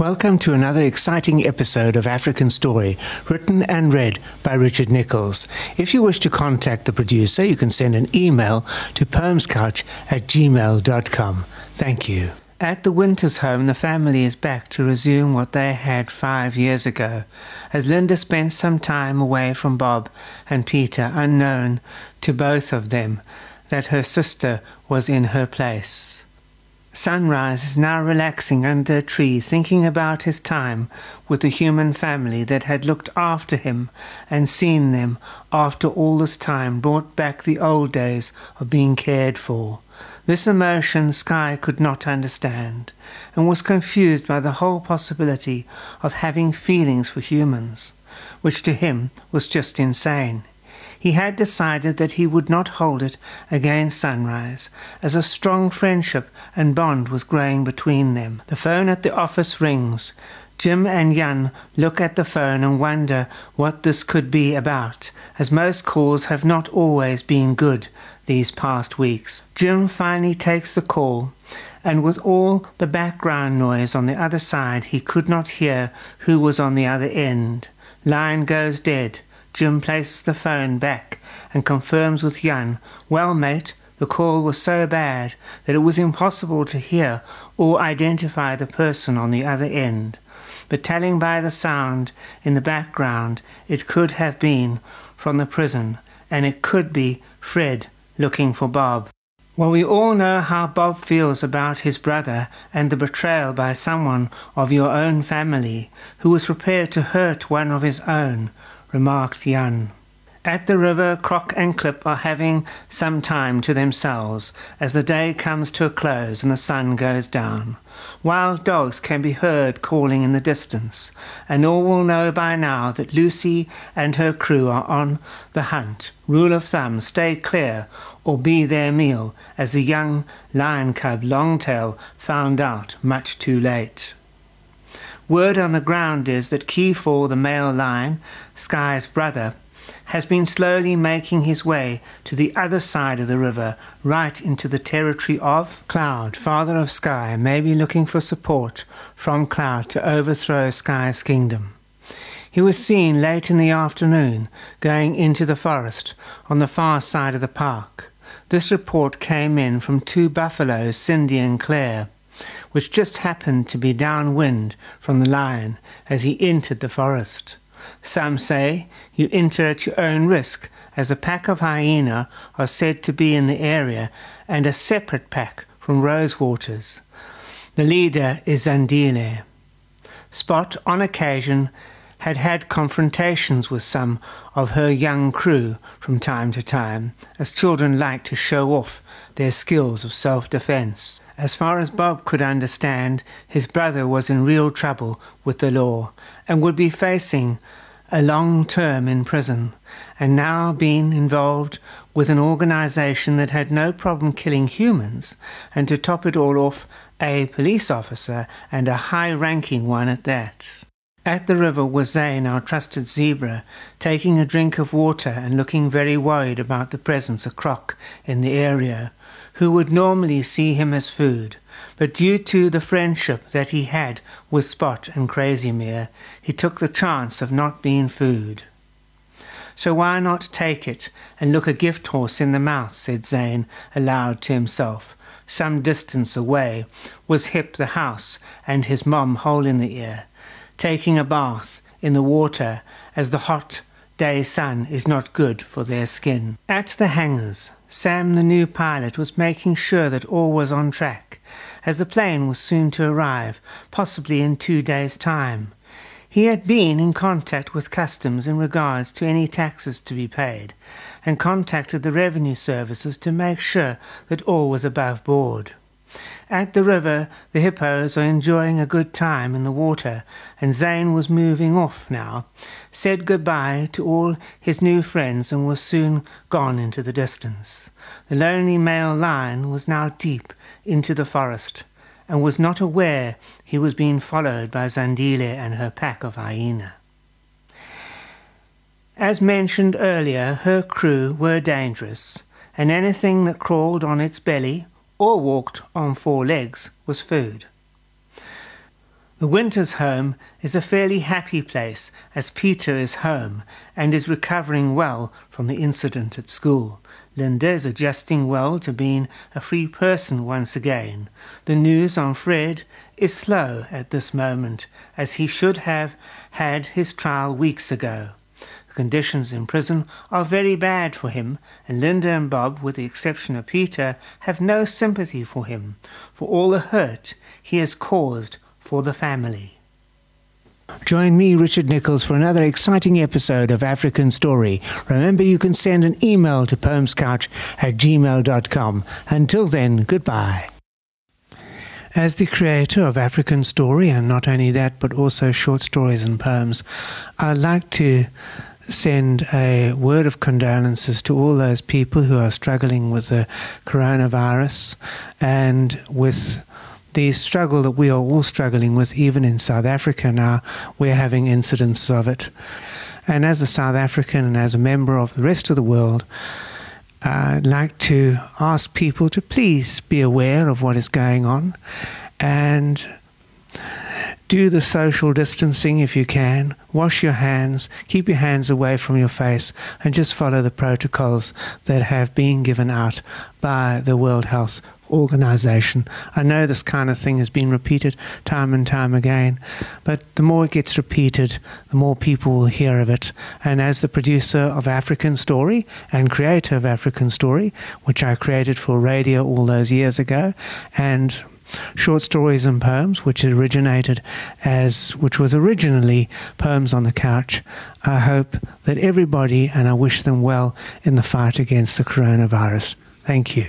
Welcome to another exciting episode of African Story, written and read by Richard Nicholls. If you wish to contact the producer, you can send an email to poemscouch at gmail.com. Thank you. At the Winters home, the family is back to resume what they had five years ago, as Linda spent some time away from Bob and Peter, unknown to both of them that her sister was in her place. Sunrise is now relaxing under a tree, thinking about his time with the human family that had looked after him and seen them after all this time brought back the old days of being cared for. This emotion Sky could not understand, and was confused by the whole possibility of having feelings for humans, which to him was just insane. He had decided that he would not hold it against Sunrise, as a strong friendship and bond was growing between them. The phone at the office rings. Jim and Jan look at the phone and wonder what this could be about, as most calls have not always been good these past weeks. Jim finally takes the call, and with all the background noise on the other side, he could not hear who was on the other end. Line goes dead. Jim places the phone back and confirms with Jan, Well, mate, the call was so bad that it was impossible to hear or identify the person on the other end. But telling by the sound in the background, it could have been from the prison, and it could be Fred looking for Bob. Well, we all know how Bob feels about his brother and the betrayal by someone of your own family who was prepared to hurt one of his own remarked Jan. At the river, Croc and Clip are having some time to themselves as the day comes to a close and the sun goes down. Wild dogs can be heard calling in the distance, and all will know by now that Lucy and her crew are on the hunt. Rule of thumb, stay clear or be their meal, as the young lion cub Longtail found out much too late. Word on the ground is that Keyfall, the male lion, Sky's brother, has been slowly making his way to the other side of the river, right into the territory of Cloud. Father of Sky may be looking for support from Cloud to overthrow Sky's kingdom. He was seen late in the afternoon going into the forest on the far side of the park. This report came in from two buffaloes, Cindy and Claire which just happened to be downwind from the lion as he entered the forest. Some say you enter at your own risk, as a pack of hyena are said to be in the area and a separate pack from Rosewaters. The leader is Zandile. Spot, on occasion, had had confrontations with some of her young crew from time to time, as children like to show off their skills of self defense. As far as Bob could understand, his brother was in real trouble with the law and would be facing a long term in prison, and now being involved with an organization that had no problem killing humans, and to top it all off, a police officer and a high ranking one at that. At the river was Zane, our trusted zebra, taking a drink of water and looking very worried about the presence of Croc in the area who would normally see him as food, but due to the friendship that he had with Spot and Crazymere, he took the chance of not being food. So why not take it and look a gift horse in the mouth, said Zane aloud to himself. Some distance away was Hip the house and his mom hole in the ear, taking a bath in the water as the hot day sun is not good for their skin. At the hangars, Sam, the new pilot, was making sure that all was on track, as the plane was soon to arrive, possibly in two days' time. He had been in contact with customs in regards to any taxes to be paid, and contacted the revenue services to make sure that all was above board. At the river, the hippos were enjoying a good time in the water, and Zane was moving off now, said goodbye to all his new friends, and was soon gone into the distance. The lonely male lion was now deep into the forest, and was not aware he was being followed by Zandile and her pack of hyena. As mentioned earlier, her crew were dangerous, and anything that crawled on its belly or walked on four legs was food. The Winters home is a fairly happy place as Peter is home and is recovering well from the incident at school. Linda is adjusting well to being a free person once again. The news on Fred is slow at this moment, as he should have had his trial weeks ago. The conditions in prison are very bad for him, and Linda and Bob, with the exception of Peter, have no sympathy for him, for all the hurt he has caused for the family. Join me, Richard Nicholls, for another exciting episode of African Story. Remember, you can send an email to poemscouch at gmail.com. Until then, goodbye. As the creator of African Story, and not only that, but also short stories and poems, I'd like to send a word of condolences to all those people who are struggling with the coronavirus and with the struggle that we are all struggling with, even in South Africa now, we're having incidents of it. And as a South African and as a member of the rest of the world, I'd like to ask people to please be aware of what is going on and do the social distancing if you can. Wash your hands, keep your hands away from your face, and just follow the protocols that have been given out by the World Health Organization. I know this kind of thing has been repeated time and time again, but the more it gets repeated, the more people will hear of it. And as the producer of African Story and creator of African Story, which I created for radio all those years ago, and short stories and poems, which originated as, which was originally Poems on the Couch. I hope that everybody, and I wish them well in the fight against the coronavirus. Thank you.